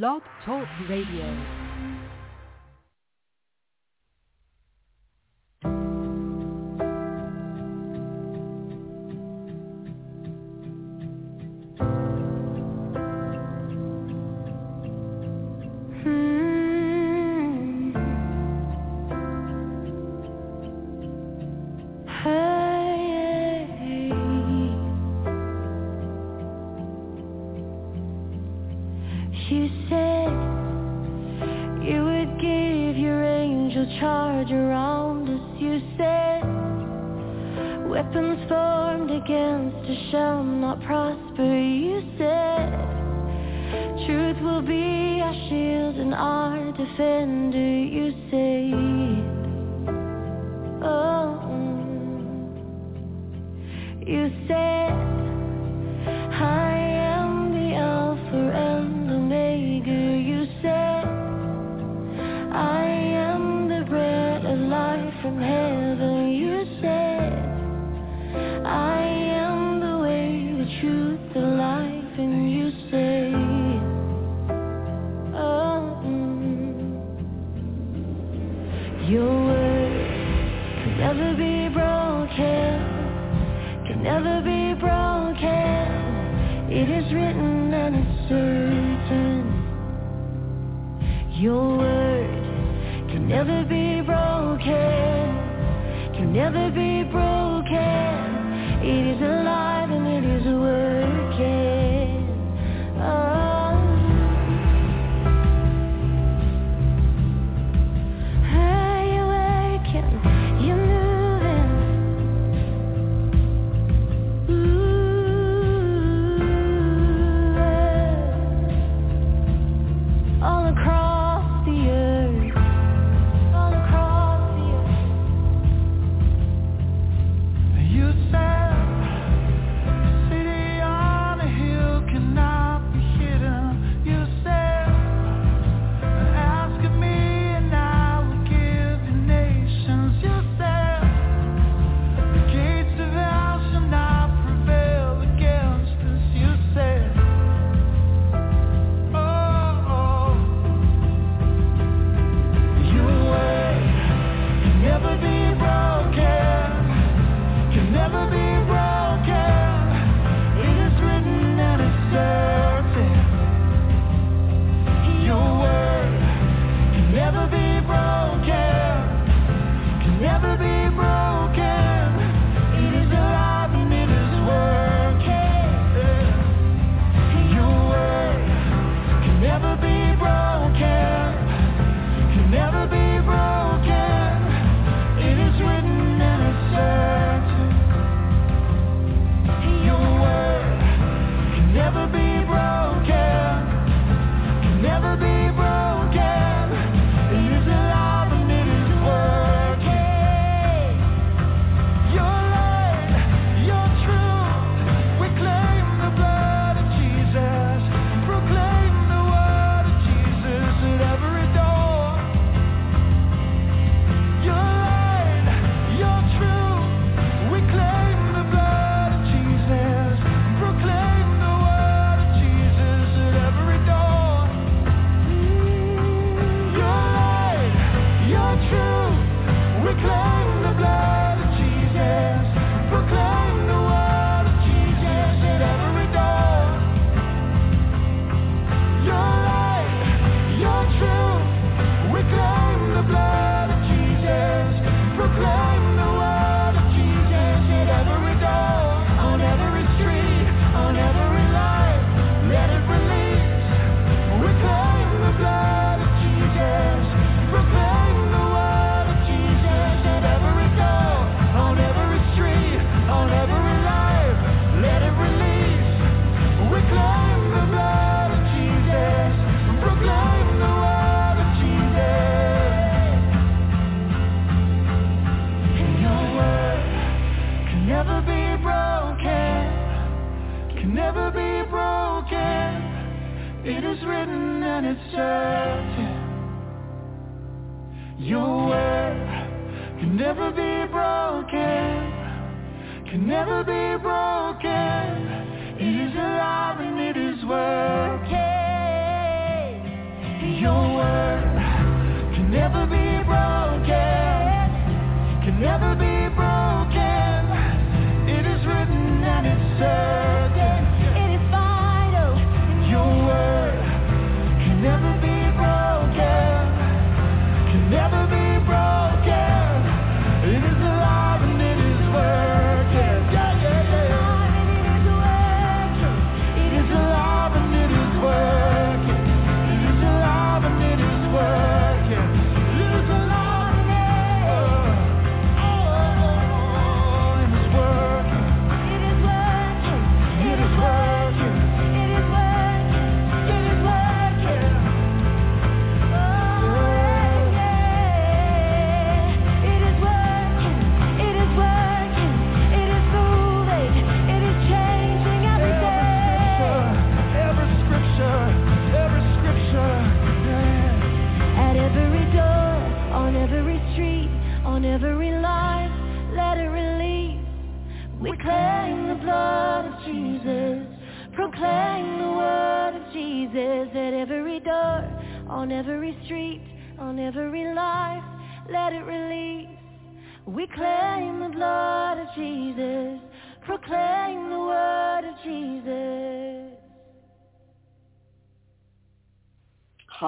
Blog Talk Radio.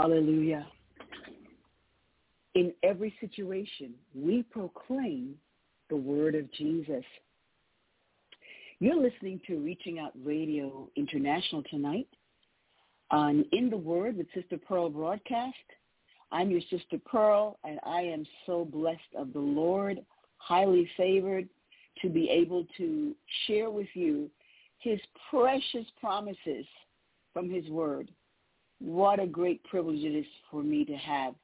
Hallelujah. In every situation, we proclaim the word of Jesus. You're listening to Reaching Out Radio International tonight on In the Word with Sister Pearl broadcast. I'm your Sister Pearl, and I am so blessed of the Lord, highly favored to be able to share with you his precious promises from his word. What a great privilege it is for me to have.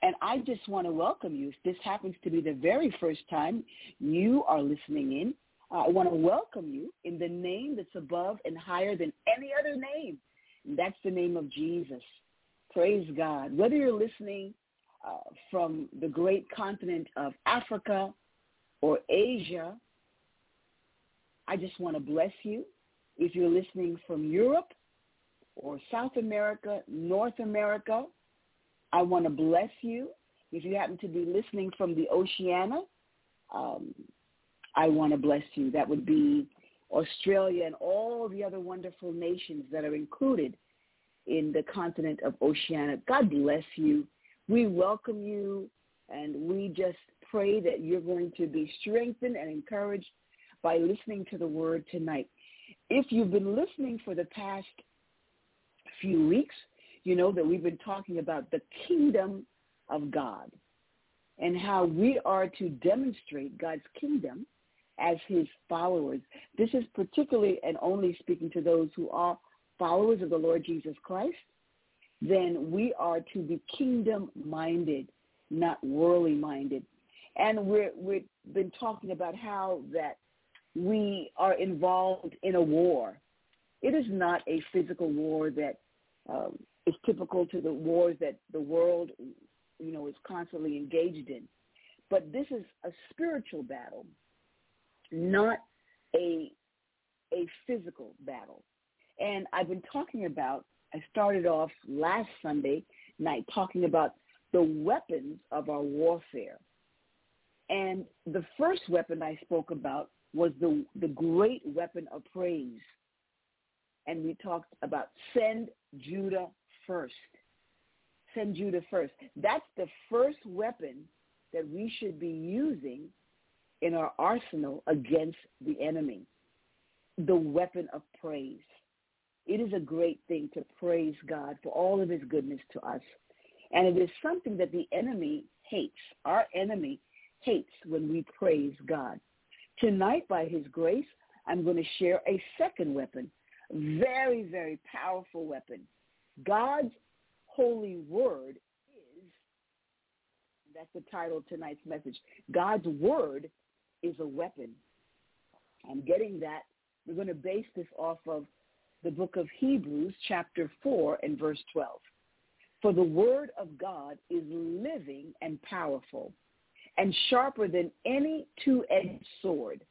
And I just want to welcome you. If this happens to be the very first time you are listening in, I want to welcome you in the name that's above and higher than any other name. That's the name of Jesus. Praise God. Whether you're listening uh, from the great continent of Africa or Asia, I just want to bless you. If you're listening from Europe or South America, North America, I want to bless you. If you happen to be listening from the Oceania, um, I want to bless you. That would be Australia and all the other wonderful nations that are included in the continent of Oceania. God bless you. We welcome you, and we just pray that you're going to be strengthened and encouraged by listening to the word tonight. If you've been listening for the past few weeks, you know that we've been talking about the kingdom of God and how we are to demonstrate God's kingdom as his followers. This is particularly and only speaking to those who are followers of the Lord Jesus Christ. Then we are to be kingdom-minded, not worldly-minded. And we're, we've been talking about how that we are involved in a war. It is not a physical war that um, is typical to the wars that the world, you know, is constantly engaged in. But this is a spiritual battle, not a a physical battle. And I've been talking about. I started off last Sunday night talking about the weapons of our warfare. And the first weapon I spoke about was the the great weapon of praise. And we talked about send Judah first. Send Judah first. That's the first weapon that we should be using in our arsenal against the enemy. The weapon of praise. It is a great thing to praise God for all of his goodness to us. And it is something that the enemy hates. Our enemy hates when we praise God. Tonight, by his grace, I'm going to share a second weapon, very, very powerful weapon. God's holy word is, that's the title of tonight's message, God's word is a weapon. I'm getting that. We're going to base this off of the book of Hebrews, chapter 4 and verse 12. For the word of God is living and powerful and sharper than any two-edged sword,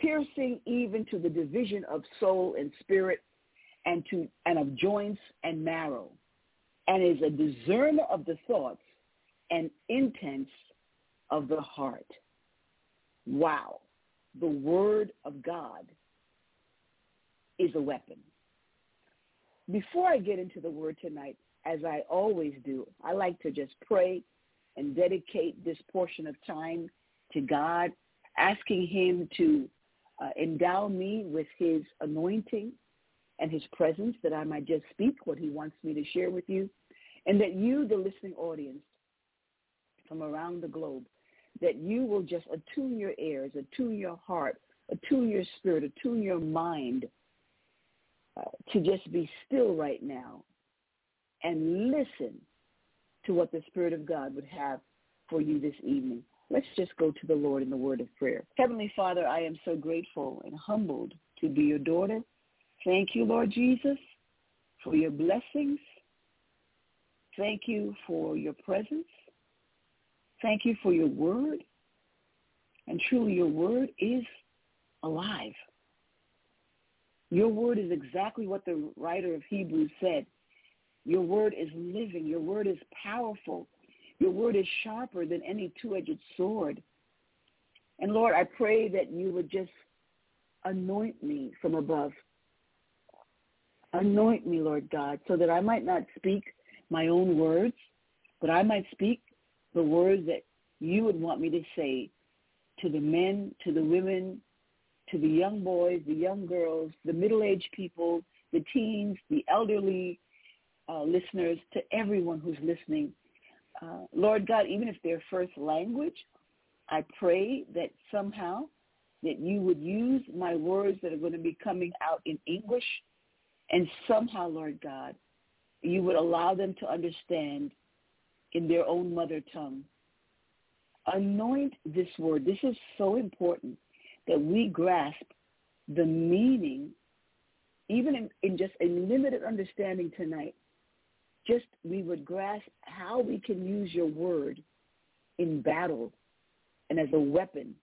piercing even to the division of soul and spirit and to and of joints and marrow, and is a discerner of the thoughts and intents of the heart. Wow. The word of God is a weapon. Before I get into the word tonight, as I always do, I like to just pray and dedicate this portion of time to God, asking him to uh, endow me with his anointing and his presence that I might just speak what he wants me to share with you, and that you, the listening audience from around the globe, that you will just attune your ears, attune your heart, attune your spirit, attune your mind uh, to just be still right now and listen to what the Spirit of God would have for you this evening. Let's just go to the Lord in the word of prayer. Heavenly Father, I am so grateful and humbled to be your daughter. Thank you, Lord Jesus, for your blessings. Thank you for your presence. Thank you for your word. And truly, your word is alive. Your word is exactly what the writer of Hebrews said. Your word is living. Your word is powerful. Your word is sharper than any two-edged sword. And Lord, I pray that you would just anoint me from above. Anoint me, Lord God, so that I might not speak my own words, but I might speak the words that you would want me to say to the men, to the women, to the young boys, the young girls, the middle-aged people, the teens, the elderly uh, listeners, to everyone who's listening. Uh, Lord God, even if their first language, I pray that somehow that you would use my words that are going to be coming out in English and somehow, Lord God, you would allow them to understand in their own mother tongue. Anoint this word. This is so important that we grasp the meaning, even in, in just a limited understanding tonight. Just we would grasp how we can use your word in battle and as a weapon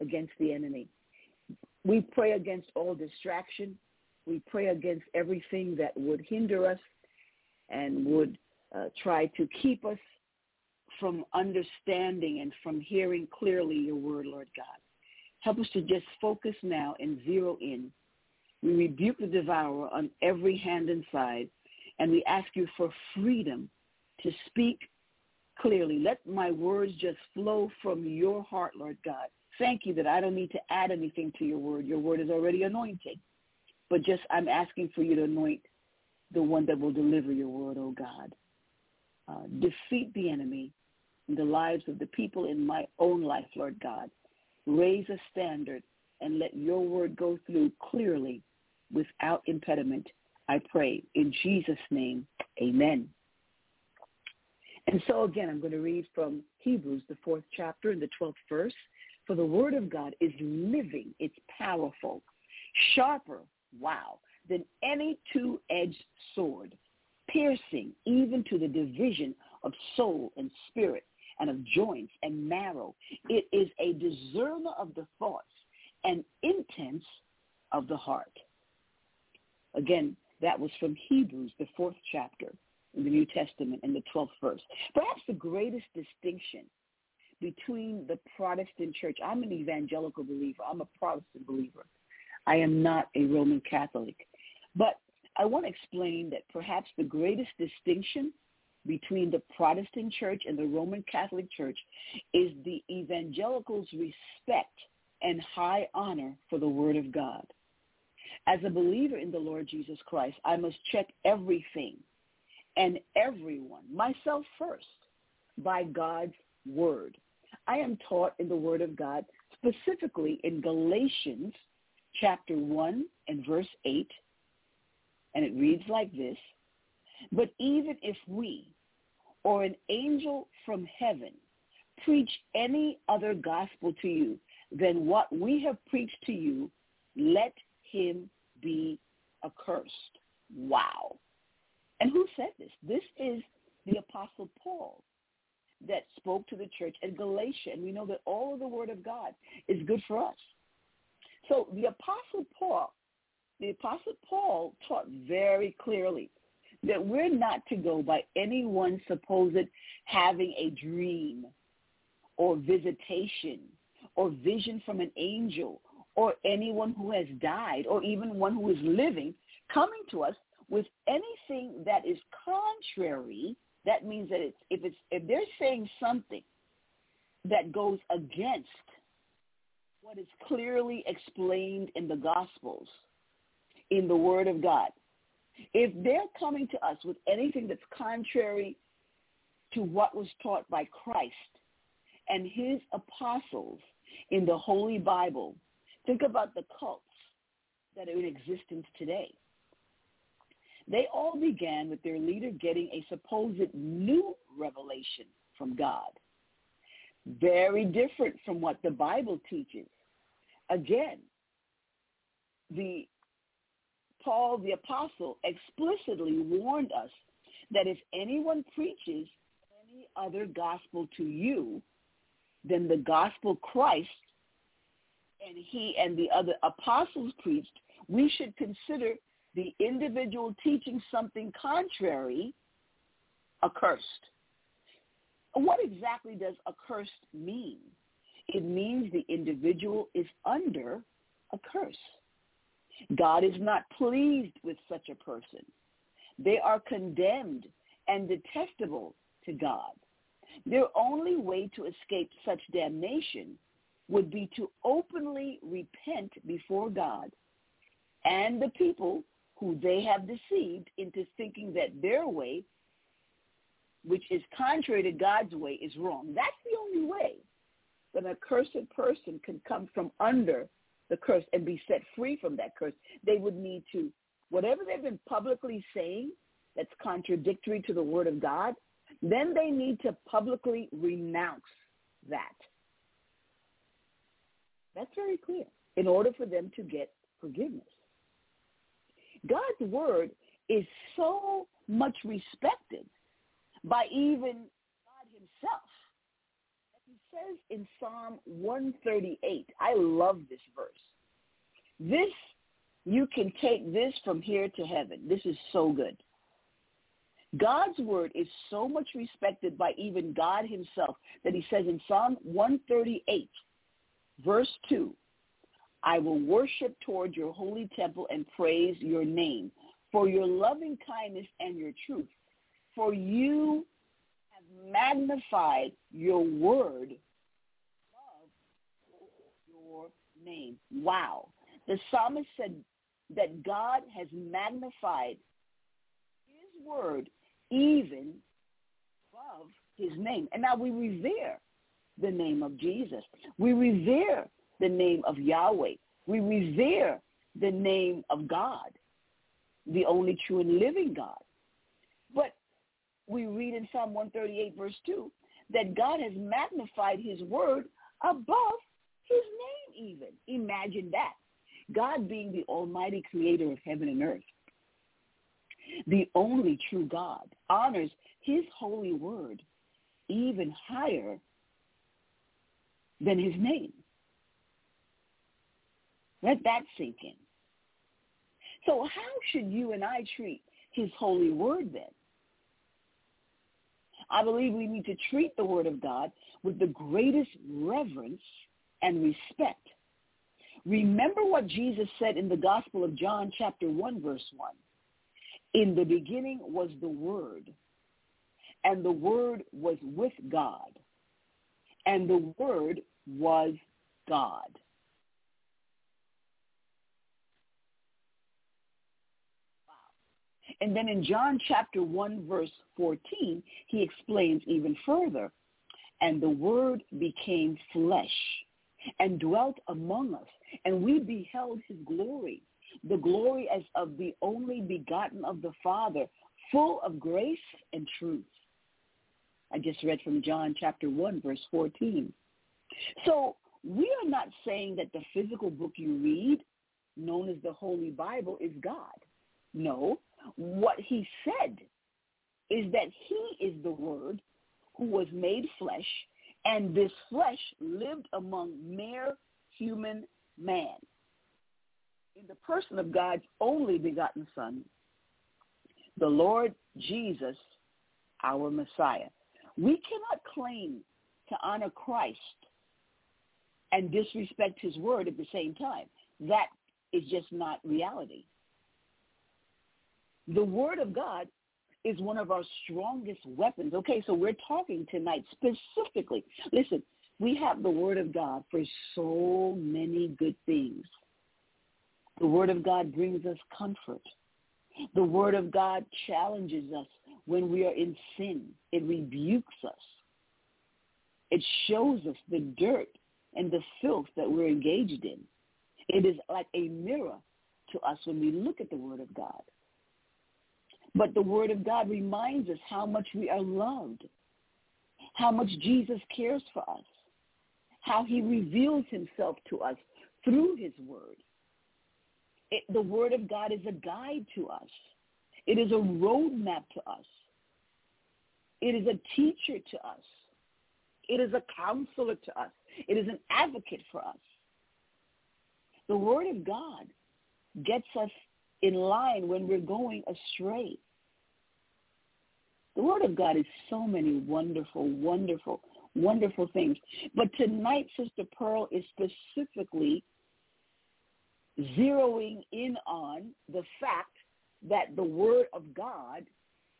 against the enemy. We pray against all distraction. We pray against everything that would hinder us and would uh, try to keep us from understanding and from hearing clearly your word, Lord God. Help us to just focus now and zero in. We rebuke the devourer on every hand and side, and we ask you for freedom to speak clearly. Let my words just flow from your heart, Lord God. Thank you that I don't need to add anything to your word. Your word is already anointed. But just I'm asking for you to anoint the one that will deliver your word, oh God. Uh, defeat the enemy in the lives of the people in my own life, Lord God. Raise a standard and let your word go through clearly without impediment. I pray in Jesus' name, amen. And so again, I'm going to read from Hebrews, the fourth chapter and the 12th verse. For the word of God is living, it's powerful, sharper, wow, than any two-edged sword, piercing even to the division of soul and spirit and of joints and marrow. It is a discerner of the thoughts and intents of the heart. Again, that was from Hebrews, the fourth chapter in the New Testament in the 12th verse. Perhaps the greatest distinction between the Protestant church, I'm an evangelical believer. I'm a Protestant believer. I am not a Roman Catholic. But I want to explain that perhaps the greatest distinction between the Protestant church and the Roman Catholic church is the evangelicals' respect and high honor for the word of God. As a believer in the Lord Jesus Christ, I must check everything and everyone, myself first, by God's word. I am taught in the word of God, specifically in Galatians chapter 1 and verse 8, and it reads like this, but even if we or an angel from heaven preach any other gospel to you than what we have preached to you, let him be accursed. Wow. And who said this? This is the Apostle Paul that spoke to the church at Galatia. And we know that all of the Word of God is good for us. So the Apostle Paul, the Apostle Paul taught very clearly that we're not to go by anyone supposed having a dream or visitation or vision from an angel or anyone who has died or even one who is living coming to us with anything that is contrary. That means that it's, if it's if they're saying something that goes against what is clearly explained in the Gospels, in the Word of God, if they're coming to us with anything that's contrary to what was taught by Christ and his apostles in the Holy Bible, think about the cults that are in existence today. They all began with their leader getting a supposed new revelation from God. Very different from what the Bible teaches. Again, the Paul the apostle explicitly warned us that if anyone preaches any other gospel to you than the gospel Christ and he and the other apostles preached, we should consider the individual teaching something contrary accursed. What exactly does accursed mean? It means the individual is under a curse. God is not pleased with such a person. They are condemned and detestable to God. Their only way to escape such damnation would be to openly repent before God and the people who they have deceived into thinking that their way, which is contrary to God's way, is wrong. That's the only way that a cursed person can come from under the curse and be set free from that curse. They would need to, whatever they've been publicly saying that's contradictory to the word of God, then they need to publicly renounce that. That's very clear in order for them to get forgiveness. God's word is so much respected by even God himself. He says in Psalm 138, I love this verse. This, you can take this from here to heaven. This is so good. God's word is so much respected by even God himself that he says in Psalm 138, verse 2, I will worship toward your holy temple and praise your name for your loving kindness and your truth. For you have magnified your word above your name. Wow. The psalmist said that God has magnified his word even above his name. And now we revere the name of Jesus. We revere the name of Yahweh. We revere the name of God, the only true and living God. But we read in Psalm 138, verse 2, that God has magnified his word above his name even. Imagine that. God being the almighty creator of heaven and earth, the only true God, honors his holy word even higher than his name. Let that sink in. So how should you and I treat his holy word then? I believe we need to treat the word of God with the greatest reverence and respect. Remember what Jesus said in the Gospel of John chapter 1 verse 1. In the beginning was the Word, and the Word was with God, and the Word was God. And then in John chapter 1 verse 14, he explains even further, and the word became flesh and dwelt among us, and we beheld his glory, the glory as of the only begotten of the Father, full of grace and truth. I just read from John chapter 1 verse 14. So we are not saying that the physical book you read, known as the Holy Bible, is God. No, what he said is that he is the Word who was made flesh, and this flesh lived among mere human man. In the person of God's only begotten Son, the Lord Jesus, our Messiah. We cannot claim to honor Christ and disrespect his word at the same time. That is just not reality. The word of God is one of our strongest weapons. Okay, so we're talking tonight specifically. Listen, we have the word of God for so many good things. The word of God brings us comfort. The word of God challenges us when we are in sin. It rebukes us. It shows us the dirt and the filth that we're engaged in. It is like a mirror to us when we look at the Word of God. But the Word of God reminds us how much we are loved, how much Jesus cares for us, how he reveals himself to us through his Word. It, the Word of God is a guide to us. It is a roadmap to us. It is a teacher to us. It is a counselor to us. It is an advocate for us. The Word of God gets us in line when we're going astray. The Word of God is so many wonderful, wonderful, wonderful things. But tonight, Sister Pearl is specifically zeroing in on the fact that the Word of God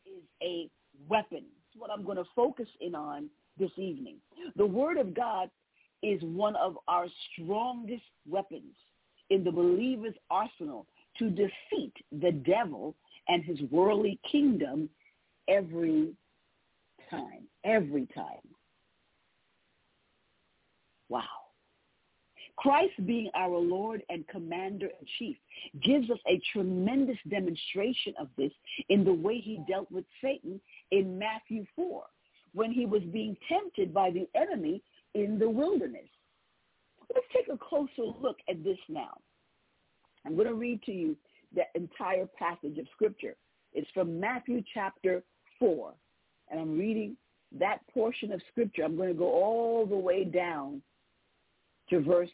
is a weapon. What I'm going to focus in on this evening. The Word of God is one of our strongest weapons in the believer's arsenal to defeat the devil and his worldly kingdom every time, every time. Wow. Christ being our Lord and Commander-in-Chief gives us a tremendous demonstration of this in the way he dealt with Satan in Matthew 4 when he was being tempted by the enemy in the wilderness. Let's take a closer look at this now. I'm going to read to you the entire passage of Scripture. It's from Matthew chapter 4, and I'm reading that portion of Scripture. I'm going to go all the way down to verse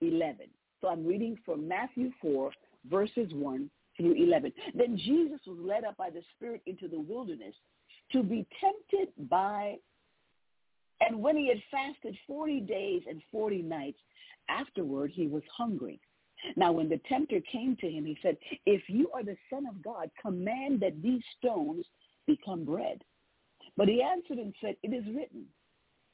11. So I'm reading from Matthew 4, verses 1 through 11. Then Jesus was led up by the Spirit into the wilderness to be tempted by, and when he had fasted 40 days and 40 nights, afterward he was hungry. Now when the tempter came to him, he said, if you are the Son of God, command that these stones become bread. But he answered and said, it is written,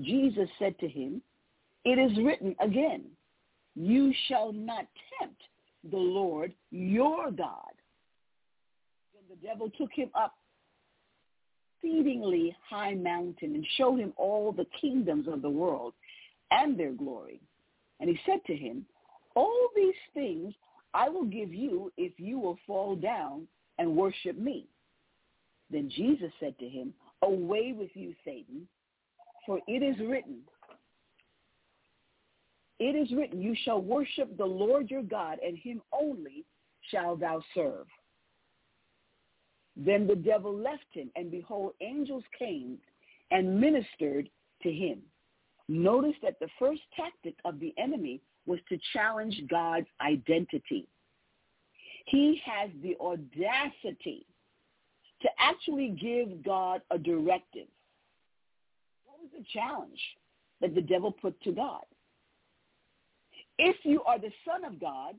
Jesus said to him, It is written again, You shall not tempt the Lord your God. And the devil took him up exceedingly high mountain and showed him all the kingdoms of the world and their glory. And he said to him, all these things I will give you if you will fall down and worship me. Then Jesus said to him, away with you, Satan, for it is written, it is written, you shall worship the Lord your God, and him only shall thou serve. Then the devil left him, and behold, angels came and ministered to him. Notice that the first tactic of the enemy was to challenge God's identity. He has the audacity to actually give God a directive. The challenge that the devil put to God? If you are the Son of God,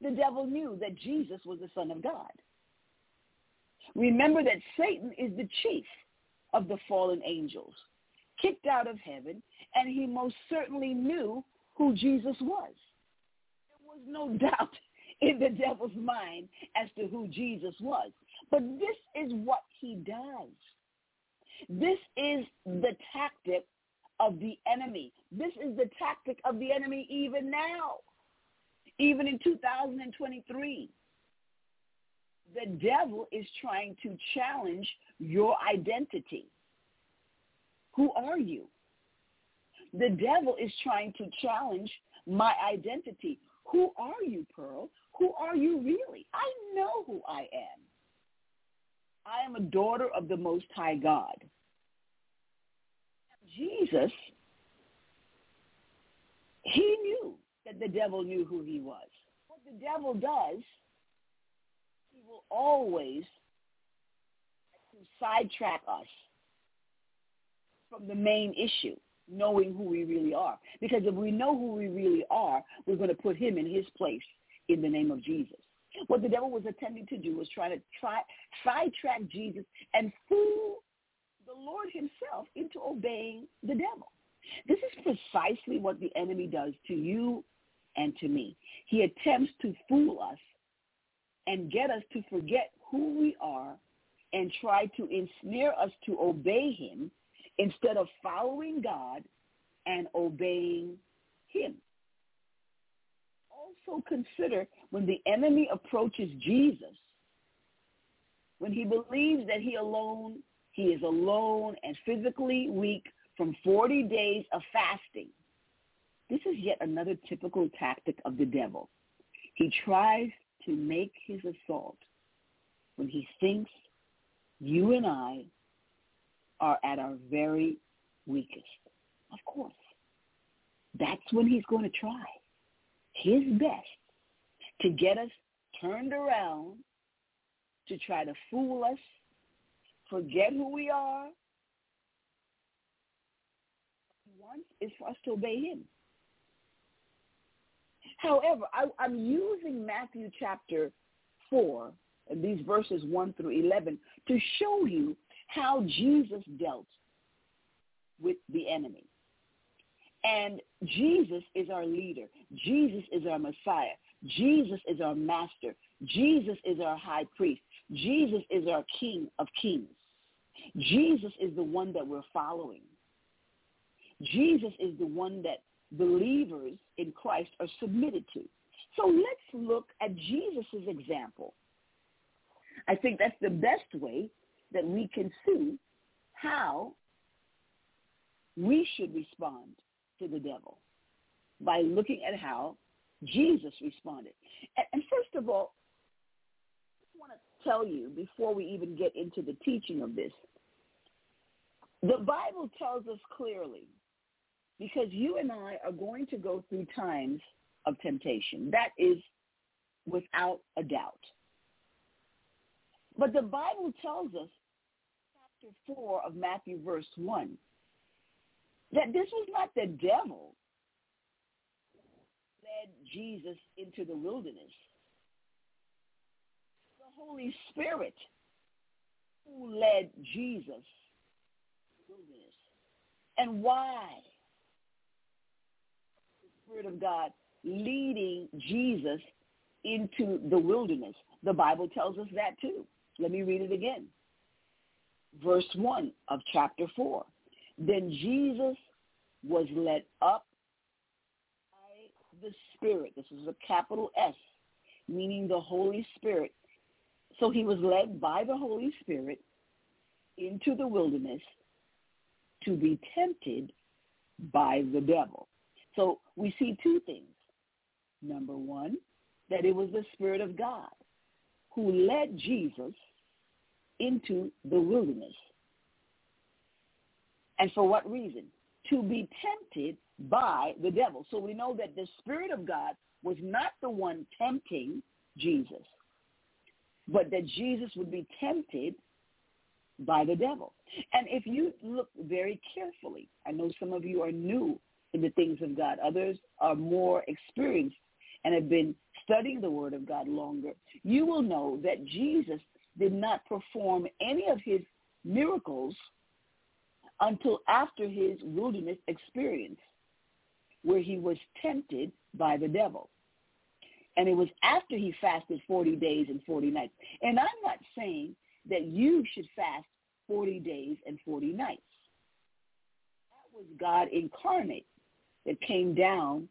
the devil knew that Jesus was the Son of God. Remember that Satan is the chief of the fallen angels, kicked out of heaven, and he most certainly knew who Jesus was. There was no doubt in the devil's mind as to who Jesus was. But this is what he does. This is the tactic of the enemy. This is the tactic of the enemy even now, even in 2023. the devil is trying to challenge your identity. Who are you? The devil is trying to challenge my identity. Who are you, Pearl? Who are you really? I know who I am. I am a daughter of the Most High God. Jesus, he knew that the devil knew who he was. What the devil does, he will always sidetrack us from the main issue, knowing who we really are. Because if we know who we really are, we're going to put him in his place in the name of Jesus. What the devil was attempting to do was try to try sidetrack Jesus and fool the Lord himself into obeying the devil. This is precisely what the enemy does to you and to me. He attempts to fool us and get us to forget who we are and try to ensnare us to obey him instead of following God and obeying him. Also consider when the enemy approaches Jesus, when he believes that he alone, he is alone and physically weak from 40 days of fasting. This is yet another typical tactic of the devil. He tries to make his assault when he thinks you and I are at our very weakest. Of course. That's when he's going to try his best to get us turned around, to try to fool us, forget who we are. Wants is for us to obey him. However, I, I'm using Matthew chapter 4, these verses 1 through 11, to show you how Jesus dealt with the enemy. And Jesus is our leader. Jesus is our Messiah. Jesus is our master. Jesus is our high priest. Jesus is our king of kings. Jesus is the one that we're following. Jesus is the one that believers in Christ are submitted to. So let's look at Jesus' example. I think that's the best way that we can see how we should respond to the devil by looking at how Jesus responded. And, and first of all, I want to tell you before we even get into the teaching of this, the Bible tells us clearly, because you and I are going to go through times of temptation. That is without a doubt. But the Bible tells us, chapter 4 of Matthew, verse 1, that this was not the devil led Jesus into the wilderness. The Holy Spirit who led Jesus wilderness. And why? The Spirit of God leading Jesus into the wilderness. The Bible tells us that too. Let me read it again. Verse 1 of chapter 4. Then Jesus was led up by the Spirit. This is a capital S, meaning the Holy Spirit. So he was led by the Holy Spirit into the wilderness to be tempted by the devil. So we see two things. Number one, that it was the Spirit of God who led Jesus into the wilderness. And for what reason? To be tempted by the devil. So we know that the Spirit of God was not the one tempting Jesus, but that Jesus would be tempted by the devil. And if you look very carefully, I know some of you are new in the things of God. Others are more experienced and have been studying the Word of God longer. You will know that Jesus did not perform any of his miracles until after his wilderness experience where he was tempted by the devil. And it was after he fasted 40 days and 40 nights. And I'm not saying that you should fast 40 days and 40 nights. That was God incarnate that came down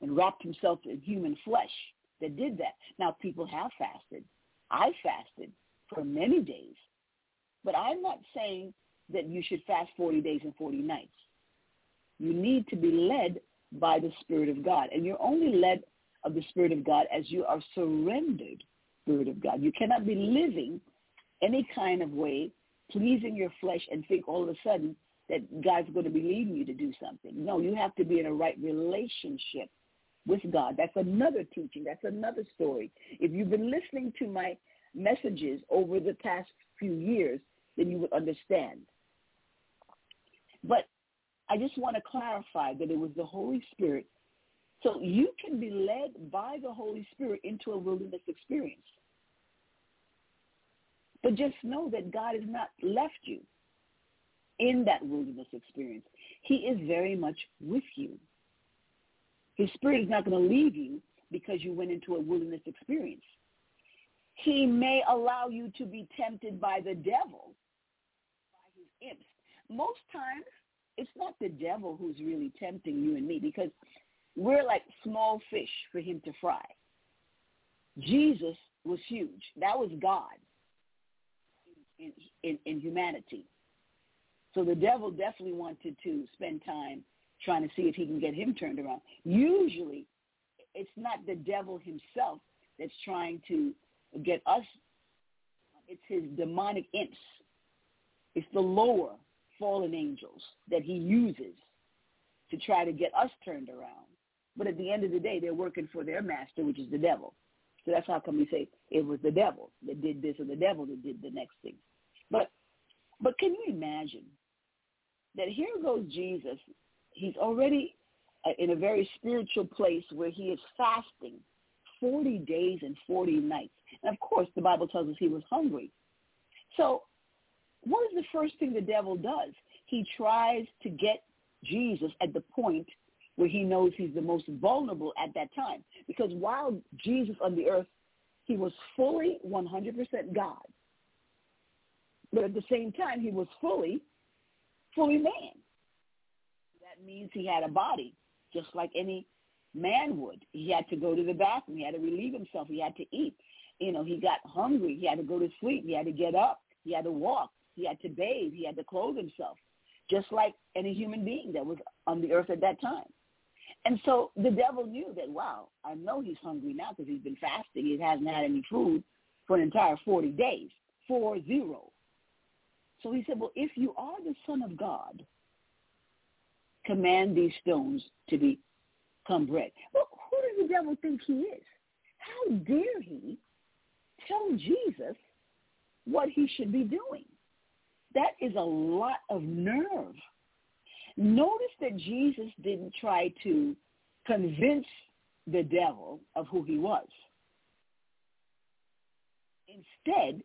and wrapped himself in human flesh that did that. Now people have fasted I fasted for many days. But I'm not saying that you should fast 40 days and 40 nights. You need to be led by the Spirit of God. And you're only led of the Spirit of God as you are surrendered Spirit of God. You cannot be living any kind of way, pleasing your flesh and think all of a sudden that God's going to be leading you to do something. No, you have to be in a right relationship with God. That's another teaching. That's another story. If you've been listening to my messages over the past few years, then you would understand. But I just want to clarify that it was the Holy Spirit. So you can be led by the Holy Spirit into a wilderness experience. But just know that God has not left you in that wilderness experience. He is very much with you. His spirit is not going to leave you because you went into a wilderness experience. He may allow you to be tempted by the devil, by his imps. Most times, it's not the devil who's really tempting you and me because we're like small fish for him to fry. Jesus was huge. That was God in, in, in humanity. So the devil definitely wanted to spend time trying to see if he can get him turned around. Usually, it's not the devil himself that's trying to get us. It's his demonic imps. It's the lower fallen angels that he uses to try to get us turned around. But at the end of the day, they're working for their master, which is the devil. So that's how come we say it was the devil that did this or the devil that did the next thing. But but can you imagine that here goes Jesus. He's already uh, in a very spiritual place where he is fasting 40 days and 40 nights. And of course, the Bible tells us he was hungry. So what is the first thing the devil does? He tries to get Jesus at the point where he knows he's the most vulnerable at that time. Because while Jesus on the earth, he was fully 100% God. But at the same time, he was fully, fully man. That means he had a body, just like any man would. He had to go to the bathroom. He had to relieve himself. He had to eat. You know, he got hungry. He had to go to sleep. He had to get up. He had to walk. He had to bathe. He had to clothe himself, just like any human being that was on the earth at that time. And so the devil knew that, wow, I know he's hungry now because he's been fasting. He hasn't had any food for an entire 40 days, four zero. So he said, well, if you are the Son of God, command these stones to become bread. Well, who does the devil think he is? How dare he tell Jesus what he should be doing? That is a lot of nerve. Notice that Jesus didn't try to convince the devil of who he was. Instead,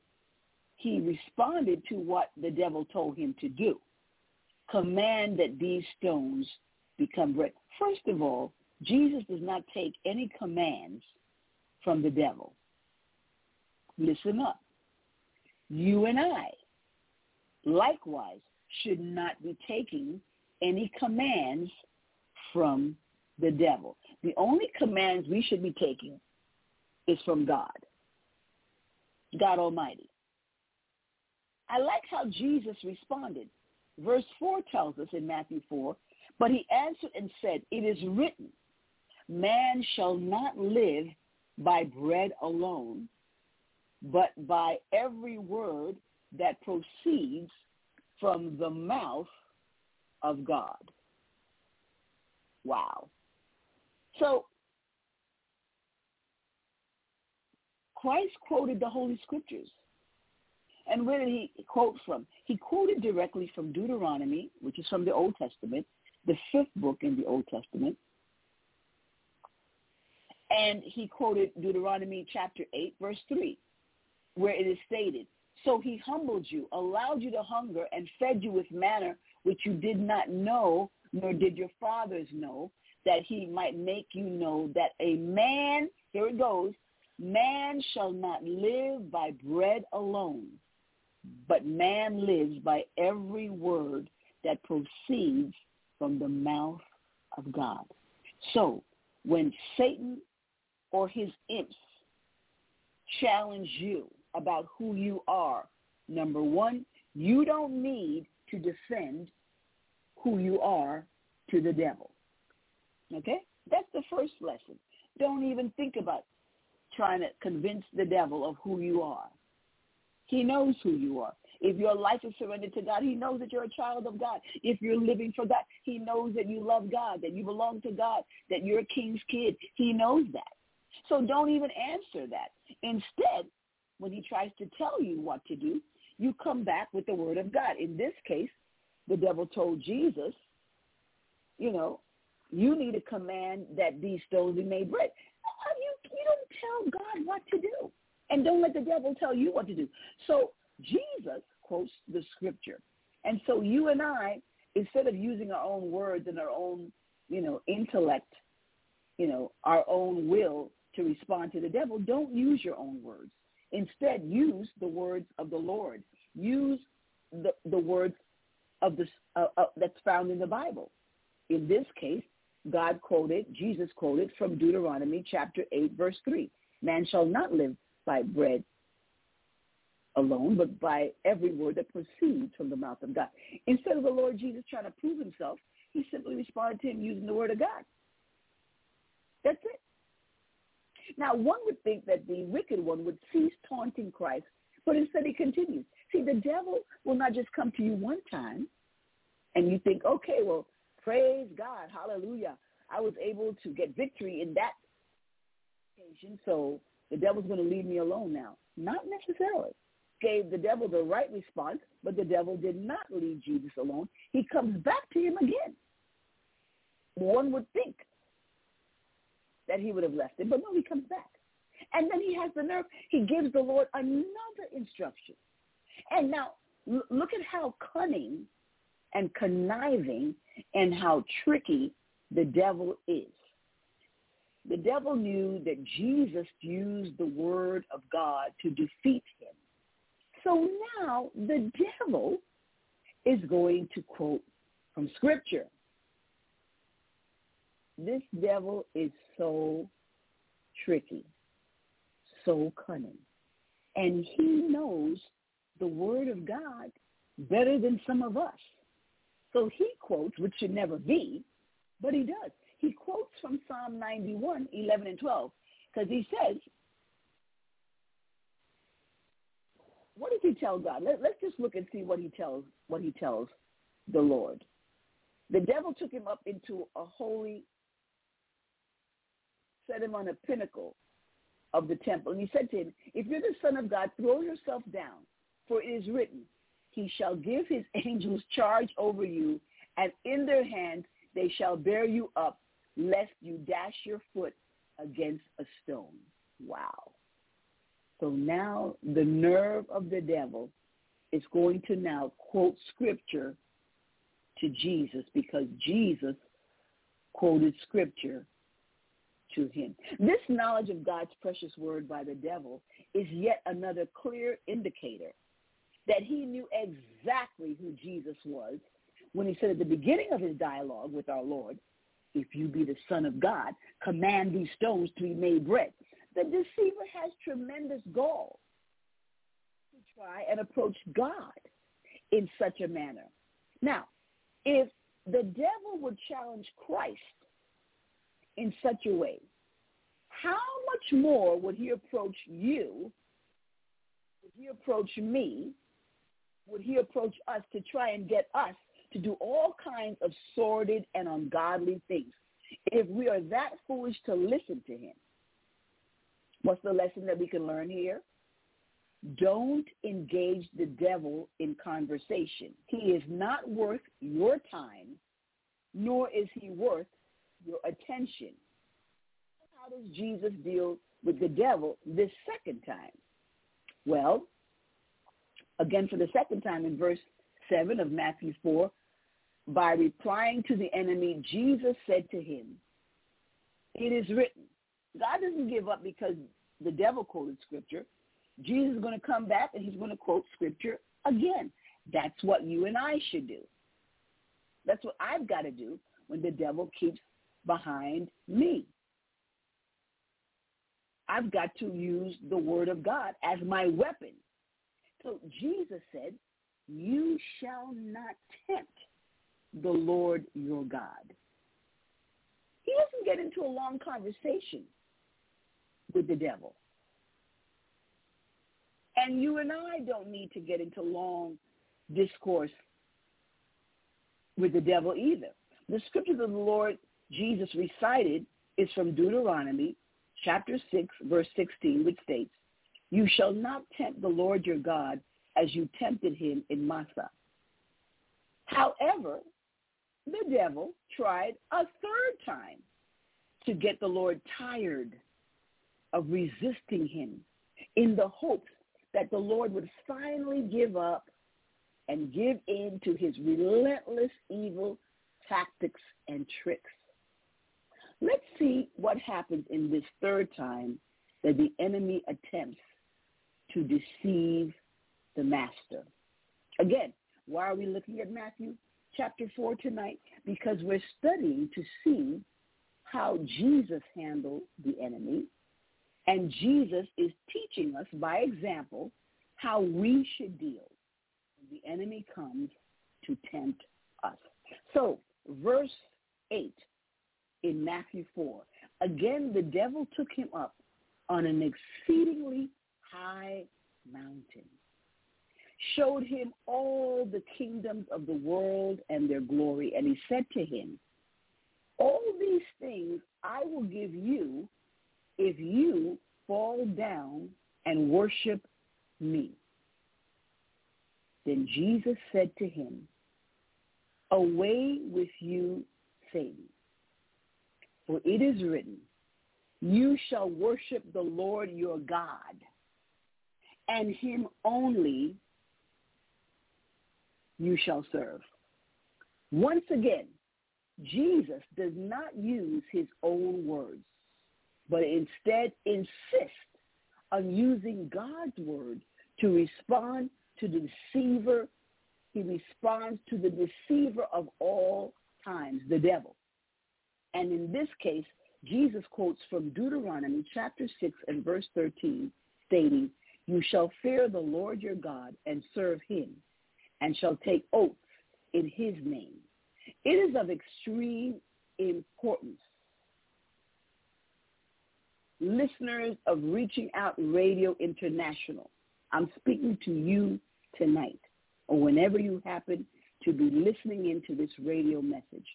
he responded to what the devil told him to do. Command that these stones become bread. First of all, Jesus does not take any commands from the devil. Listen up. You and I, likewise, should not be taking any commands from the devil. The only commands we should be taking is from God, God Almighty. I like how Jesus responded. Verse 4 tells us in Matthew 4, but he answered and said, it is written, man shall not live by bread alone, but by every word that proceeds from the mouth of God. Wow. So Christ quoted the Holy Scriptures. And where did he quote from? He quoted directly from Deuteronomy, which is from the Old Testament, the fifth book in the Old Testament. And he quoted Deuteronomy chapter 8, verse 3, where it is stated, So he humbled you, allowed you to hunger, and fed you with manna which you did not know, nor did your fathers know, that he might make you know that a man, here it goes, man shall not live by bread alone, but man lives by every word that proceeds from the mouth of God. So when Satan or his imps challenge you about who you are. Number one, you don't need to defend who you are to the devil. Okay? That's the first lesson. Don't even think about trying to convince the devil of who you are. He knows who you are. If your life is surrendered to God, he knows that you're a child of God. If you're living for God, he knows that you love God, that you belong to God, that you're a king's kid. He knows that. So don't even answer that. Instead, when he tries to tell you what to do, you come back with the word of God. In this case, the devil told Jesus, you know, you need to command that these stones be made bread. You, you don't tell God what to do. And don't let the devil tell you what to do. So Jesus quotes the scripture. And so you and I, instead of using our own words and our own, you know, intellect, you know, our own will to respond to the devil, don't use your own words. Instead, use the words of the Lord. Use the, the words of the, uh, uh, that's found in the Bible. In this case, God quoted, Jesus quoted from Deuteronomy chapter 8, verse 3. Man shall not live by bread alone, but by every word that proceeds from the mouth of God. Instead of the Lord Jesus trying to prove himself, he simply responded to him using the word of God. That's it. Now, one would think that the wicked one would cease taunting Christ, but instead he continues. See, the devil will not just come to you one time, and you think, okay, well, praise God, hallelujah. I was able to get victory in that occasion, so the devil's going to leave me alone now. Not necessarily gave the devil the right response, but the devil did not leave Jesus alone. He comes back to him again. One would think that he would have left him, but no, he comes back. And then he has the nerve. He gives the Lord another instruction. And now look at how cunning and conniving and how tricky the devil is. The devil knew that Jesus used the word of God to defeat him. So now the devil is going to quote from scripture. This devil is so tricky, so cunning. And he knows the word of God better than some of us. So he quotes, which should never be, but he does. He quotes from Psalm 91, 11 and 12, because he says, what does he tell God? Let, us just look and see what he tells what he tells the Lord. The devil took him up into a holy, set him on a pinnacle of the temple, and he said to him, "If you're the Son of God, throw yourself down, for it is written, He shall give His angels charge over you, and in their hands they shall bear you up, lest you dash your foot against a stone." Wow. So now the nerve of the devil is going to now quote scripture to Jesus because Jesus quoted scripture to him. This knowledge of God's precious word by the devil is yet another clear indicator that he knew exactly who Jesus was when he said at the beginning of his dialogue with our Lord, if you be the Son of God, command these stones to be made bread the deceiver has tremendous gall to try and approach God in such a manner. Now, if the devil would challenge Christ in such a way, how much more would he approach you? Would he approach me? Would he approach us to try and get us to do all kinds of sordid and ungodly things if we are that foolish to listen to him? What's the lesson that we can learn here? Don't engage the devil in conversation. He is not worth your time, nor is he worth your attention. How does Jesus deal with the devil this second time? Well, again for the second time in verse 7 of Matthew 4, by replying to the enemy, Jesus said to him, it is written, God doesn't give up because the devil quoted scripture. Jesus is going to come back and he's going to quote scripture again. That's what you and I should do. That's what I've got to do when the devil keeps behind me. I've got to use the word of God as my weapon. So Jesus said, you shall not tempt the Lord your God. He doesn't get into a long conversation with the devil. And you and I don't need to get into long discourse with the devil either. The scriptures of the Lord Jesus recited is from Deuteronomy chapter 6, verse 16, which states, You shall not tempt the Lord your God as you tempted him in Massah. However, the devil tried a third time to get the Lord tired of resisting him in the hopes that the Lord would finally give up and give in to his relentless evil tactics and tricks. Let's see what happens in this third time that the enemy attempts to deceive the master. Again, why are we looking at Matthew chapter 4 tonight? Because we're studying to see how Jesus handled the enemy. And Jesus is teaching us by example how we should deal when the enemy comes to tempt us. So, verse 8 in Matthew 4. Again, the devil took him up on an exceedingly high mountain, showed him all the kingdoms of the world and their glory, and he said to him, all these things I will give you if you fall down and worship me. Then Jesus said to him, Away with you, Satan. For it is written, You shall worship the Lord your God, and him only you shall serve. Once again, Jesus does not use his own words, but instead insists on using God's word to respond to the deceiver. He responds to the deceiver of all times, the devil. And in this case, Jesus quotes from Deuteronomy chapter 6 and verse 13, stating, You shall fear the Lord your God and serve him, and shall take oaths in his name. It is of extreme importance. Listeners of Reaching Out Radio International, I'm speaking to you tonight, or whenever you happen to be listening into this radio message.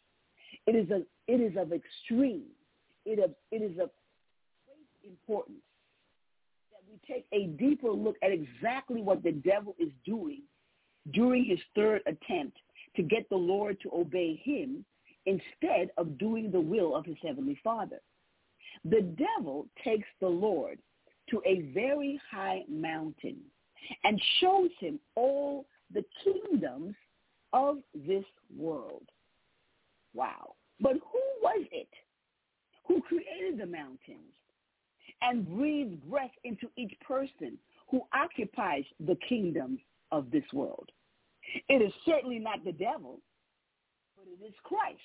It is, a, it is of extreme, it, of, it is of great importance that we take a deeper look at exactly what the devil is doing during his third attempt to get the Lord to obey him instead of doing the will of his heavenly Father. The devil takes the Lord to a very high mountain and shows him all the kingdoms of this world. Wow. But who was it who created the mountains and breathed breath into each person who occupies the kingdom of this world? It is certainly not the devil, but it is Christ.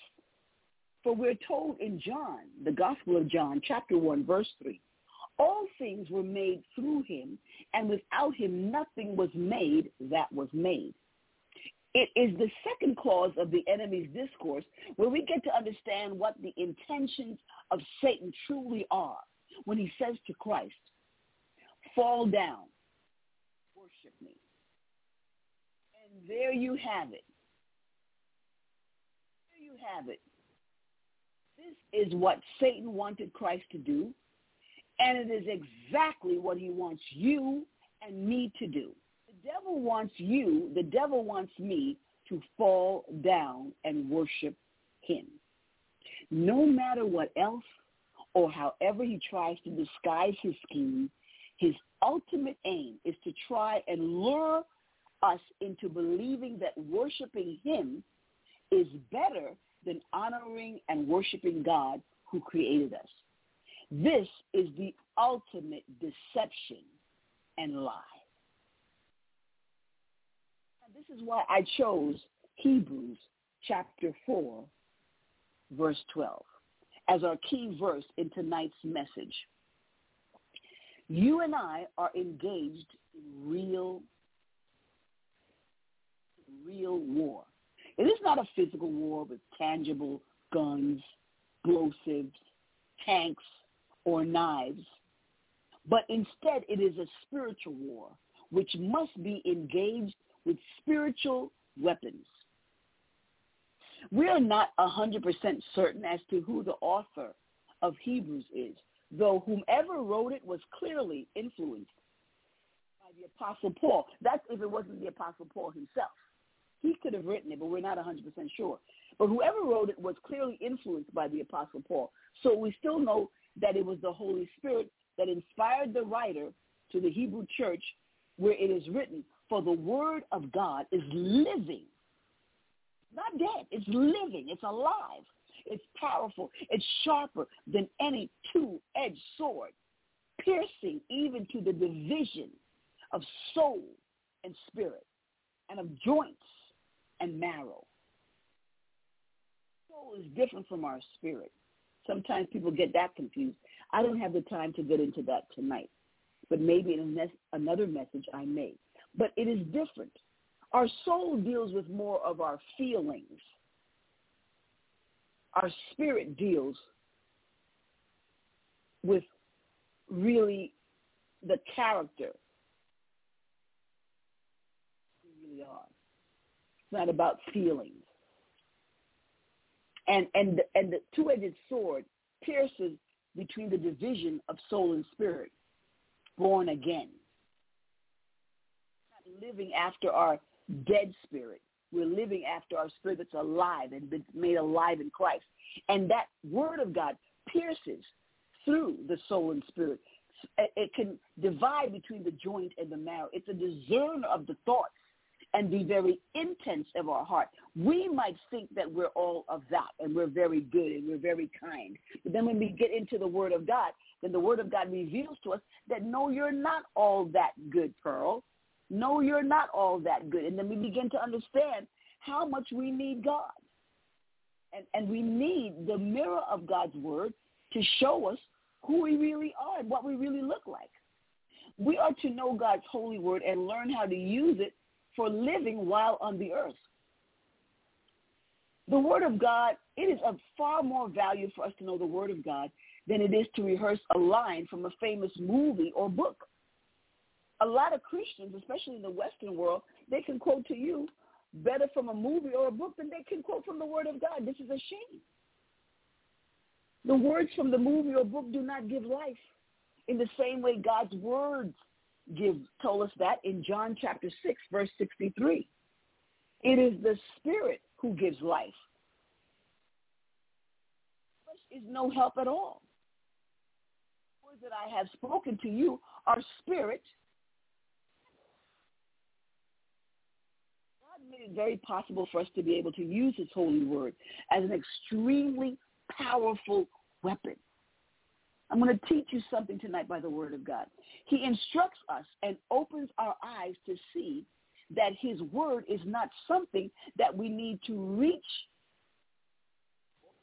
For we're told in John, the Gospel of John, chapter 1, verse 3, all things were made through him, and without him nothing was made that was made. It is the second clause of the enemy's discourse where we get to understand what the intentions of Satan truly are when he says to Christ, fall down, worship me. And there you have it. There you have it. This is what Satan wanted Christ to do, and it is exactly what he wants you and me to do devil wants you, the devil wants me to fall down and worship him. No matter what else or however he tries to disguise his scheme, his ultimate aim is to try and lure us into believing that worshiping him is better than honoring and worshiping God who created us. This is the ultimate deception and lie this is why I chose Hebrews chapter 4, verse 12 as our key verse in tonight's message. You and I are engaged in real, real war. It is not a physical war with tangible guns, explosives, tanks, or knives, but instead it is a spiritual war which must be engaged with spiritual weapons. We are not 100% certain as to who the author of Hebrews is, though whomever wrote it was clearly influenced by the Apostle Paul. That's if it wasn't the Apostle Paul himself. He could have written it, but we're not 100% sure. But whoever wrote it was clearly influenced by the Apostle Paul. So we still know that it was the Holy Spirit that inspired the writer to the Hebrew church where it is written, for the word of God is living. Not dead. It's living. It's alive. It's powerful. It's sharper than any two-edged sword, piercing even to the division of soul and spirit and of joints and marrow. Soul is different from our spirit. Sometimes people get that confused. I don't have the time to get into that tonight, but maybe in another message I may. But it is different. Our soul deals with more of our feelings. Our spirit deals with really the character we really are. It's not about feelings. And and and the two-edged sword pierces between the division of soul and spirit, born again. Living after our dead spirit. We're living after our spirit that's alive and been made alive in Christ. And that word of God pierces through the soul and spirit. It can divide between the joint and the marrow. It's a discerner of the thoughts and the very intents of our heart. We might think that we're all of that and we're very good and we're very kind. But then when we get into the Word of God, then the Word of God reveals to us that no, you're not all that good, Pearl. No, you're not all that good. And then we begin to understand how much we need God. And, and we need the mirror of God's Word to show us who we really are and what we really look like. We are to know God's holy word and learn how to use it for living while on the earth. The Word of God, it is of far more value for us to know the Word of God than it is to rehearse a line from a famous movie or book. A lot of Christians, especially in the Western world, they can quote to you better from a movie or a book than they can quote from the Word of God. This is a shame. The words from the movie or book do not give life in the same way God's words give, told us that in John chapter 6, verse 63. It is the Spirit who gives life. Flesh is no help at all. The words that I have spoken to you are spirit. God made it very possible for us to be able to use his holy word as an extremely powerful weapon. I'm going to teach you something tonight by the word of God. He instructs us and opens our eyes to see that his word is not something that we need to reach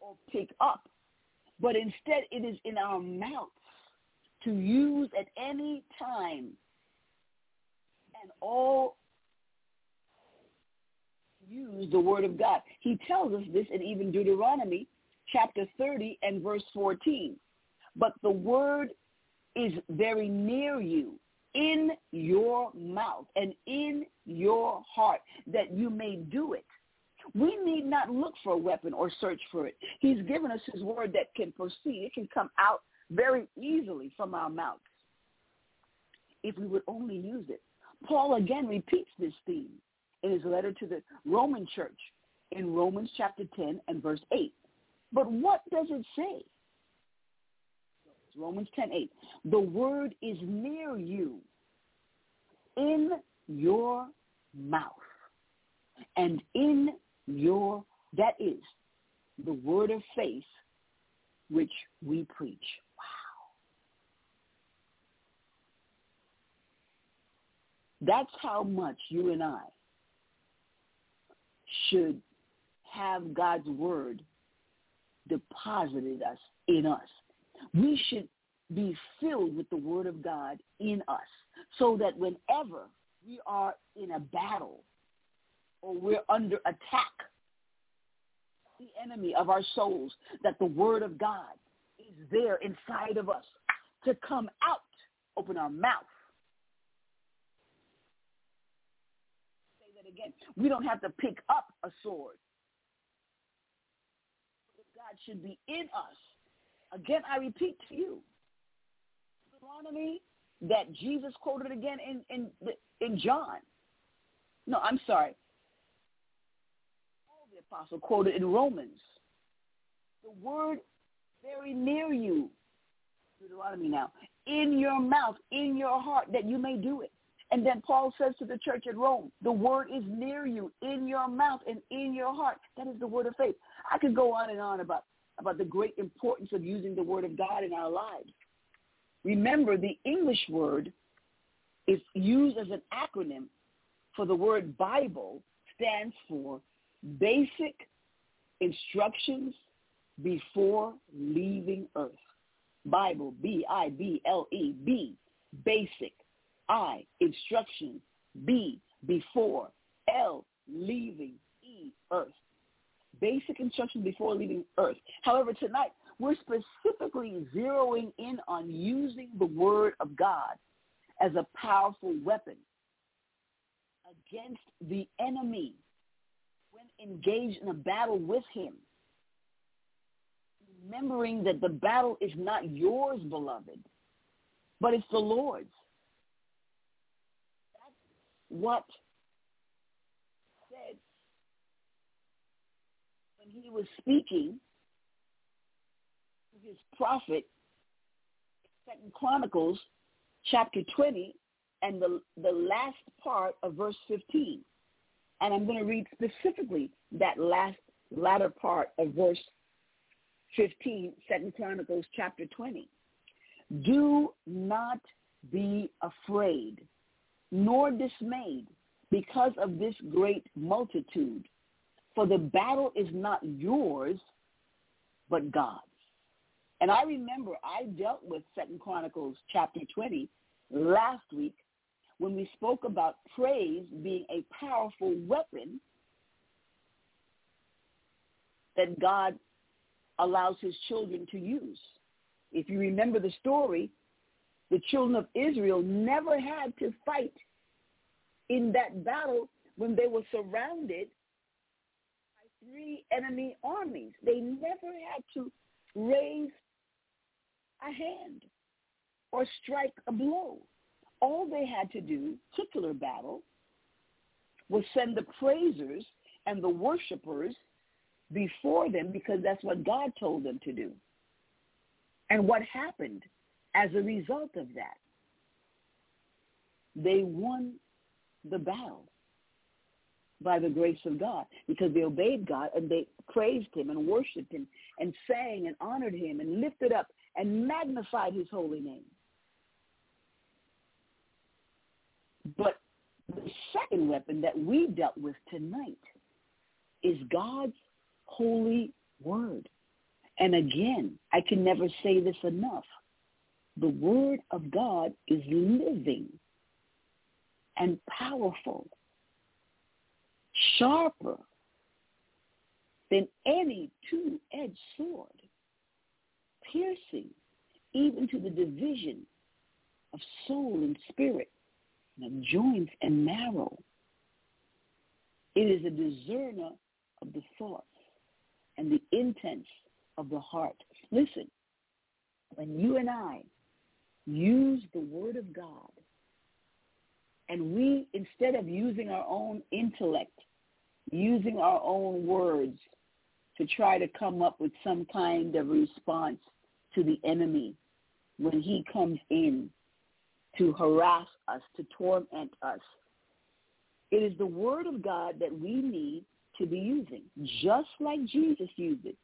or pick up, but instead it is in our mouths to use at any time and all use the word of God. He tells us this in even Deuteronomy chapter 30 and verse 14 but the word is very near you in your mouth and in your heart that you may do it. We need not look for a weapon or search for it. He's given us his word that can proceed. It can come out very easily from our mouths if we would only use it. Paul again repeats this theme in his letter to the Roman church in Romans chapter 10 and verse 8. But what does it say? Romans 10:8. The word is near you in your mouth and in your that is the word of faith which we preach. Wow. That's how much you and I should have God's word deposited us in us we should be filled with the word of God in us so that whenever we are in a battle or we're under attack, the enemy of our souls, that the word of God is there inside of us to come out, open our mouth. Say that again. We don't have to pick up a sword. God should be in us. Again, I repeat to you, Deuteronomy that Jesus quoted again in in in John. No, I'm sorry. Paul the apostle quoted in Romans. The word very near you, Deuteronomy now, in your mouth, in your heart, that you may do it. And then Paul says to the church at Rome, the word is near you, in your mouth and in your heart. That is the word of faith. I could go on and on about, about the great importance of using the word of God in our lives. Remember, the English word is used as an acronym for the word Bible stands for Basic Instructions Before Leaving Earth. Bible, B-I-B-L-E, B, basic, I, instruction. B, before, L, leaving, E, earth. Basic instruction before leaving earth. However, tonight we're specifically zeroing in on using the word of God as a powerful weapon against the enemy when engaged in a battle with him. Remembering that the battle is not yours, beloved, but it's the Lord's. What said when he was speaking to his prophet, Second Chronicles chapter 20 and the, the last part of verse 15. And I'm going to read specifically that last latter part of verse 15, Second Chronicles chapter 20. Do not be afraid, nor dismayed because of this great multitude. For the battle is not yours, but God's. And I remember I dealt with Second Chronicles chapter 20 last week when we spoke about praise being a powerful weapon that God allows his children to use. If you remember the story, the children of Israel never had to fight in that battle when they were surrounded by three enemy armies. They never had to raise a hand or strike a blow. All they had to do, particular battle, was send the praisers and the worshipers before them because that's what God told them to do. And what happened as a result of that? They won the battle by the grace of God because they obeyed God and they praised him and worshiped him and sang and honored him and lifted up and magnified his holy name. But the second weapon that we dealt with tonight is God's holy word. And again, I can never say this enough. The word of God is living and powerful, sharper than any two-edged sword piercing even to the division of soul and spirit, and of joints and marrow. It is a discerner of the thoughts and the intents of the heart. Listen, when you and I use the word of God, and we, instead of using our own intellect, using our own words to try to come up with some kind of response to the enemy when he comes in to harass us, to torment us. It is the word of God that we need to be using, just like Jesus used it.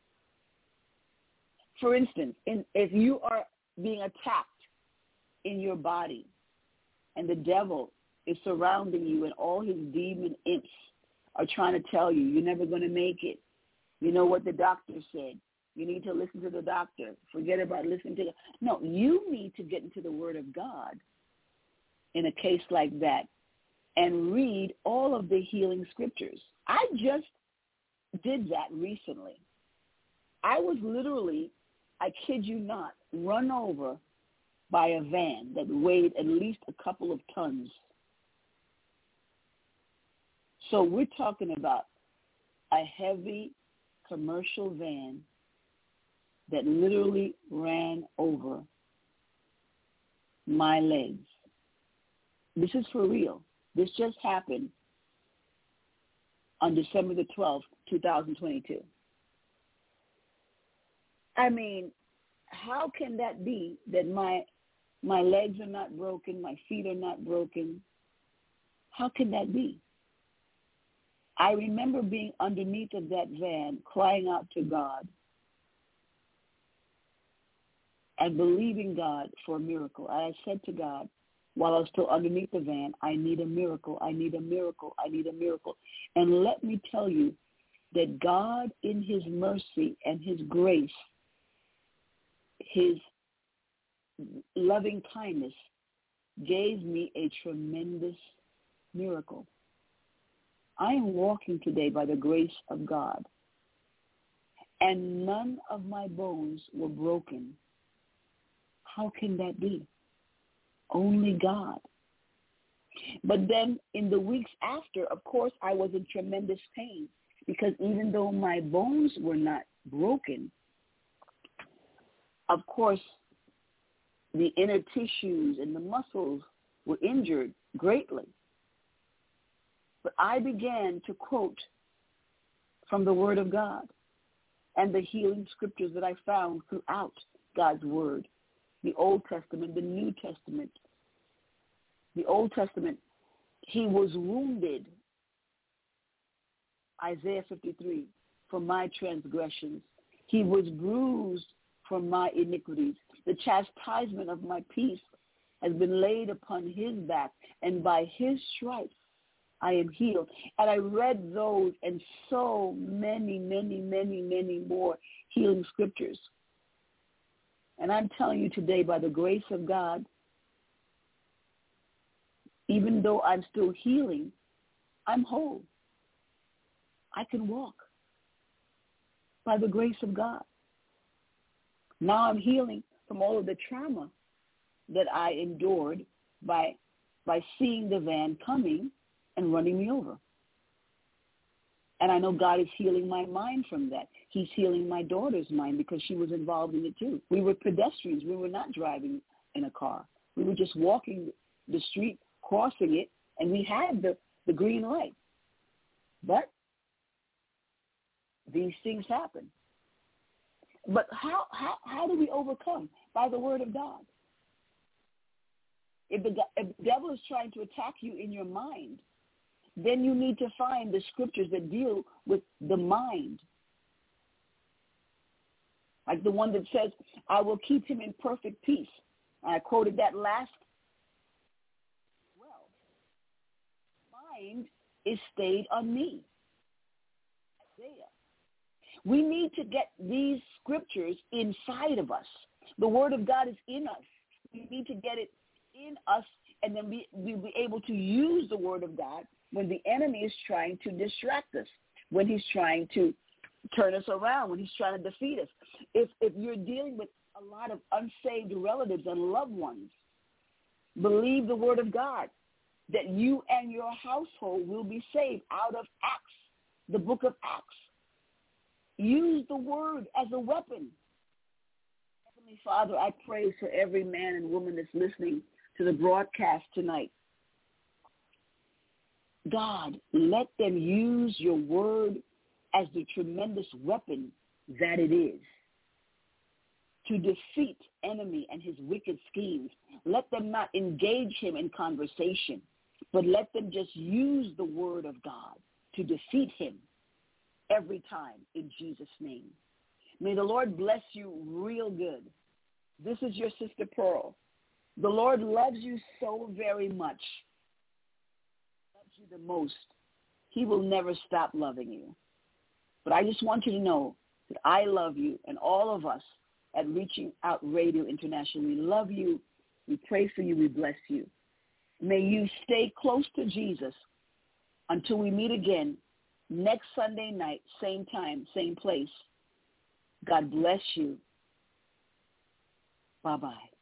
For instance, in, if you are being attacked in your body and the devil is surrounding you and all his demon imps are trying to tell you you're never going to make it. You know what the doctor said. You need to listen to the doctor. Forget about listening to the No, you need to get into the word of God in a case like that and read all of the healing scriptures. I just did that recently. I was literally, I kid you not, run over by a van that weighed at least a couple of tons. So we're talking about a heavy commercial van that literally ran over my legs. This is for real. This just happened on December the 12th, 2022. I mean, how can that be that my my legs are not broken, my feet are not broken? How can that be? I remember being underneath of that van crying out to God and believing God for a miracle. I said to God, while I was still underneath the van, I need a miracle. I need a miracle. I need a miracle. And let me tell you that God in his mercy and his grace, his loving kindness gave me a tremendous miracle. I am walking today by the grace of God, and none of my bones were broken. How can that be? Only God. But then in the weeks after, of course, I was in tremendous pain because even though my bones were not broken, of course, the inner tissues and the muscles were injured greatly. But I began to quote from the Word of God and the healing scriptures that I found throughout God's Word, the Old Testament, the New Testament. The Old Testament, he was wounded, Isaiah 53, for my transgressions. He was bruised for my iniquities. The chastisement of my peace has been laid upon his back, and by his stripes I am healed. And I read those and so many, many, many, many more healing scriptures. And I'm telling you today, by the grace of God, even though I'm still healing, I'm whole. I can walk by the grace of God. Now I'm healing from all of the trauma that I endured by by seeing the van coming and running me over. And I know God is healing my mind from that. He's healing my daughter's mind because she was involved in it too. We were pedestrians. We were not driving in a car. We were just walking the street, crossing it, and we had the, the green light. But these things happen. But how, how, how do we overcome? By the word of God. If the, if the devil is trying to attack you in your mind, then you need to find the scriptures that deal with the mind. Like the one that says, I will keep him in perfect peace. I quoted that last. Well, mind is stayed on me. Isaiah. We need to get these scriptures inside of us. The word of God is in us. We need to get it in us and then we, we'll be able to use the word of God when the enemy is trying to distract us, when he's trying to turn us around, when he's trying to defeat us. If, if you're dealing with a lot of unsaved relatives and loved ones, believe the word of God that you and your household will be saved out of Acts, the book of Acts. Use the word as a weapon. Heavenly Father, I pray for every man and woman that's listening to the broadcast tonight. God, let them use your word as the tremendous weapon that it is to defeat enemy and his wicked schemes. Let them not engage him in conversation, but let them just use the word of God to defeat him every time in Jesus' name. May the Lord bless you real good. This is your sister Pearl. The Lord loves you so very much. Loves you the most. He will never stop loving you. But I just want you to know that I love you and all of us at Reaching Out Radio International. We love you. We pray for you. We bless you. May you stay close to Jesus until we meet again next Sunday night, same time, same place. God bless you. Bye-bye.